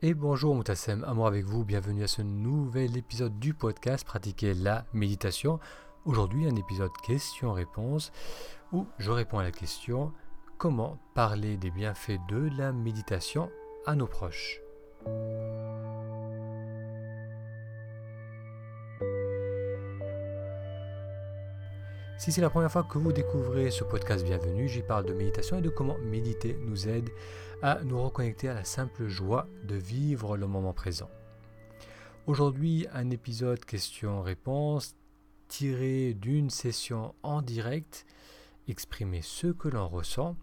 Et bonjour Moutassem, amour avec vous, bienvenue à ce nouvel épisode du podcast Pratiquer la méditation. Aujourd'hui un épisode question-réponse où je réponds à la question comment parler des bienfaits de la méditation à nos proches? Si c'est la première fois que vous découvrez ce podcast, bienvenue. J'y parle de méditation et de comment méditer nous aide à nous reconnecter à la simple joie de vivre le moment présent. Aujourd'hui, un épisode questions-réponses tiré d'une session en direct, exprimer ce que l'on ressent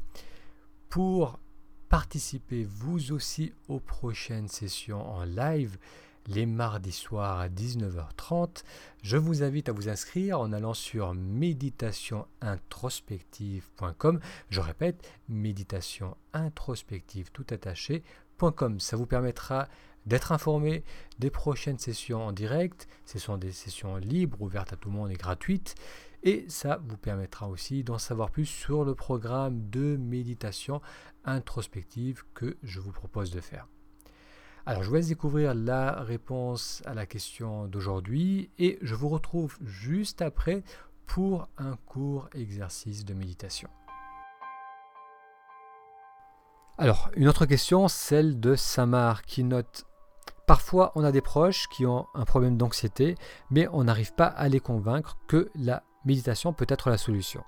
pour participer vous aussi aux prochaines sessions en live les mardis soirs à 19h30. Je vous invite à vous inscrire en allant sur méditationintrospective.com. Je répète, méditationintrospective tout attaché.com. Ça vous permettra d'être informé des prochaines sessions en direct. Ce sont des sessions libres, ouvertes à tout le monde et gratuites. Et ça vous permettra aussi d'en savoir plus sur le programme de méditation introspective que je vous propose de faire. Alors je vous laisse découvrir la réponse à la question d'aujourd'hui et je vous retrouve juste après pour un court exercice de méditation. Alors, une autre question, celle de Samar qui note Parfois, on a des proches qui ont un problème d'anxiété, mais on n'arrive pas à les convaincre que la méditation peut être la solution.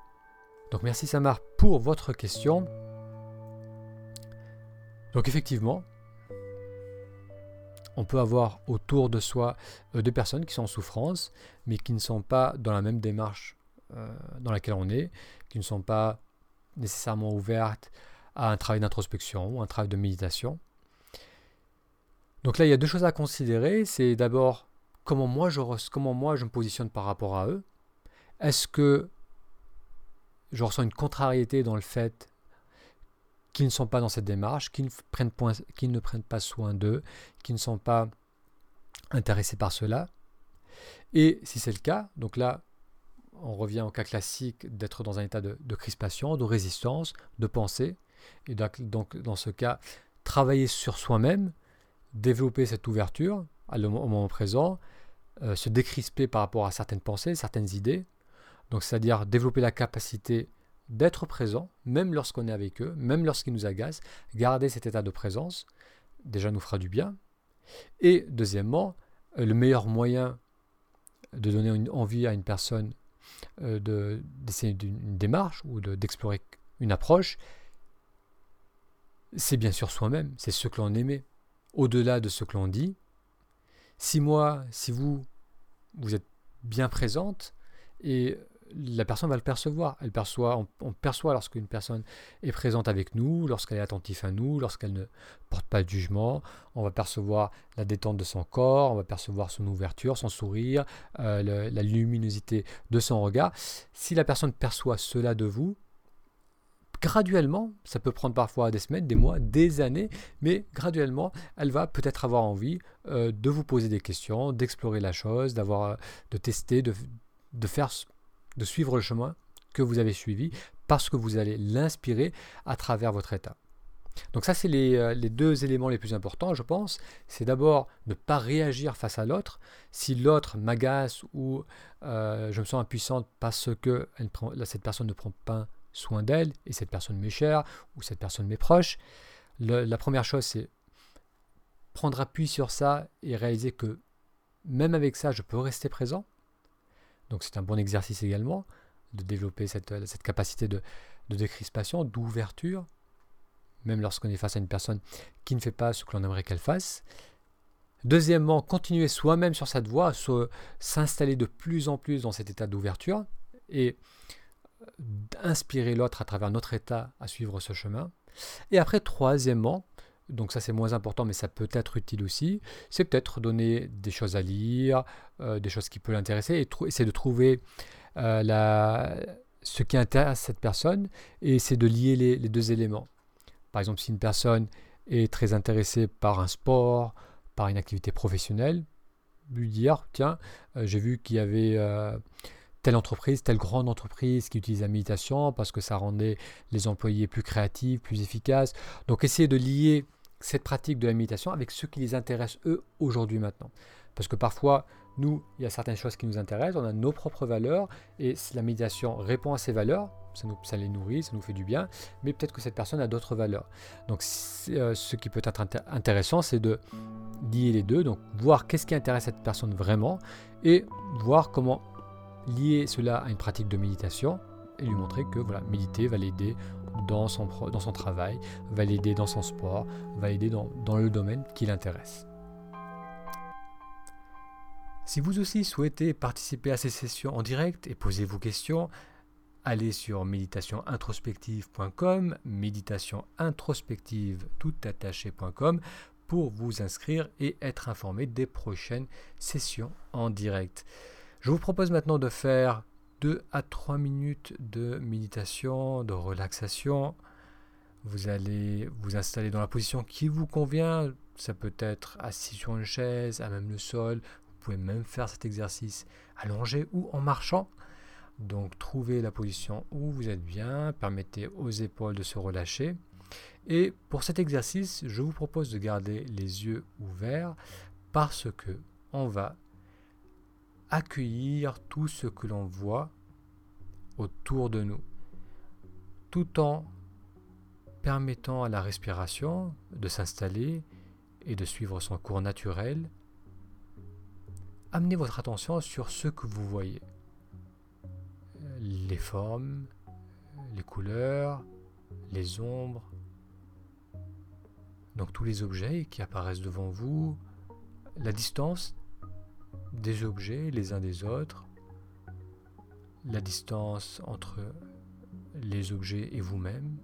Donc merci Samar pour votre question. Donc effectivement, on peut avoir autour de soi euh, des personnes qui sont en souffrance, mais qui ne sont pas dans la même démarche euh, dans laquelle on est, qui ne sont pas nécessairement ouvertes à un travail d'introspection ou un travail de méditation. Donc là, il y a deux choses à considérer. C'est d'abord comment moi je comment moi je me positionne par rapport à eux. Est-ce que je ressens une contrariété dans le fait qui ne sont pas dans cette démarche, qui ne prennent, pas soin d'eux, qui ne sont pas intéressés par cela. Et si c'est le cas, donc là, on revient au cas classique d'être dans un état de, crispation, de résistance, de pensée. Et donc, dans ce cas, travailler sur soi-même, développer cette ouverture au moment présent, euh, se décrisper par rapport à certaines pensées, certaines idées. Donc, c'est-à-dire développer la capacité d'être présent, même lorsqu'on est avec eux, même lorsqu'ils nous agacent, garder cet état de présence, déjà nous fera du bien. Et deuxièmement, euh, le meilleur moyen de donner une envie à une personne euh, d'essayer une démarche ou d'explorer une approche, c'est bien sûr soi-même, c'est ce que l'on aimait. Au-delà de ce que l'on dit, si moi, si vous, vous êtes bien présente et la personne va le percevoir. Elle perçoit, on, perçoit lorsqu'une personne est présente avec nous, lorsqu'elle est attentive à nous, lorsqu'elle ne porte pas de jugement. On va percevoir la détente de son corps, on va percevoir son ouverture, son sourire, euh, la luminosité de son regard. Si la personne perçoit cela de vous, graduellement, ça peut prendre parfois des semaines, des mois, des années, mais graduellement, elle va peut-être avoir envie euh, de vous poser des questions, d'explorer la chose, d'avoir, de tester, de, de faire de suivre le chemin que vous avez suivi parce que vous allez l'inspirer à travers votre état. Donc ça, c'est les, euh, deux éléments les plus importants, je pense. C'est d'abord ne pas réagir face à l'autre. Si l'autre m'agace ou euh, je me sens impuissante parce que cette personne ne prend pas soin d'elle et cette personne m'est chère ou cette personne m'est proche, la première chose, c'est prendre appui sur ça et réaliser que même avec ça, je peux rester présent donc c'est un bon exercice également de développer cette, capacité de, décrispation, d'ouverture, même lorsqu'on est face à une personne qui ne fait pas ce que l'on aimerait qu'elle fasse. Deuxièmement, continuer soi-même sur cette voie, s'installer de plus en plus dans cet état d'ouverture et inspirer l'autre à travers notre état à suivre ce chemin. Et après, troisièmement, donc ça c'est moins important mais ça peut être utile aussi, c'est peut-être donner des choses à lire, euh, des choses qui peuvent l'intéresser et essayer de trouver euh, la, ce qui intéresse cette personne et c'est de lier les, deux éléments. Par exemple si une personne est très intéressée par un sport, par une activité professionnelle, lui dire tiens euh, j'ai vu qu'il y avait telle entreprise, telle grande entreprise qui utilise la méditation parce que ça rendait les employés plus créatifs, plus efficaces. Donc essayer de lier cette pratique de la méditation avec ce qui les intéresse eux aujourd'hui maintenant. Parce que parfois, nous, il y a certaines choses qui nous intéressent, on a nos propres valeurs, et si la méditation répond à ces valeurs, ça, nous, les nourrit, ça nous fait du bien, mais peut-être que cette personne a d'autres valeurs. Donc euh, ce qui peut être intéressant, c'est de lier les deux, donc voir qu'est-ce qui intéresse cette personne vraiment, et voir comment lier cela à une pratique de méditation, et lui montrer que voilà, méditer va l'aider dans son, dans son travail, va l'aider dans son sport, va l'aider dans, dans le domaine qui l'intéresse. Si vous aussi souhaitez participer à ces sessions en direct et poser vos questions, allez sur méditationintrospective.com, méditationintrospective pour vous inscrire et être informé des prochaines sessions en direct. Je vous propose maintenant de faire 2 à 3 minutes de méditation, de relaxation. Vous allez vous installer dans la position qui vous convient. Ça peut être assis sur une chaise, à même le sol. Vous pouvez même faire cet exercice allongé ou en marchant. Donc trouvez la position où vous êtes bien, permettez aux épaules de se relâcher. Et pour cet exercice, je vous propose de garder les yeux ouverts parce que on va accueillir tout ce que l'on voit autour de nous, tout en permettant à la respiration de s'installer et de suivre son cours naturel. Amenez votre attention sur ce que vous voyez. Les formes, les couleurs, les ombres, donc tous les objets qui apparaissent devant vous, la distance des objets les uns des autres, la distance entre les objets et vous-même,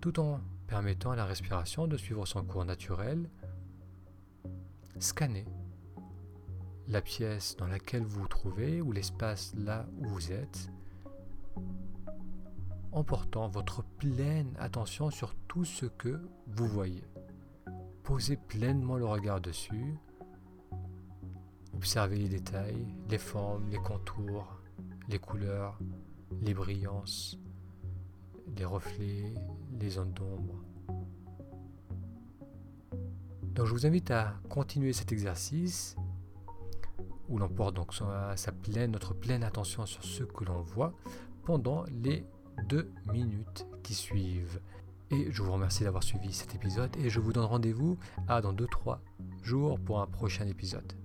tout en permettant à la respiration de suivre son cours naturel, scannez la pièce dans laquelle vous vous trouvez ou l'espace là où vous êtes, en portant votre pleine attention sur tout ce que vous voyez. Posez pleinement le regard dessus. Observez les détails, les formes, les contours, les couleurs, les brillances, les reflets, les zones d'ombre. Donc je vous invite à continuer cet exercice où l'on porte donc sa pleine, notre pleine attention sur ce que l'on voit pendant les deux minutes qui suivent. Et je vous remercie d'avoir suivi cet épisode et je vous donne rendez-vous à dans 2-3 jours pour un prochain épisode.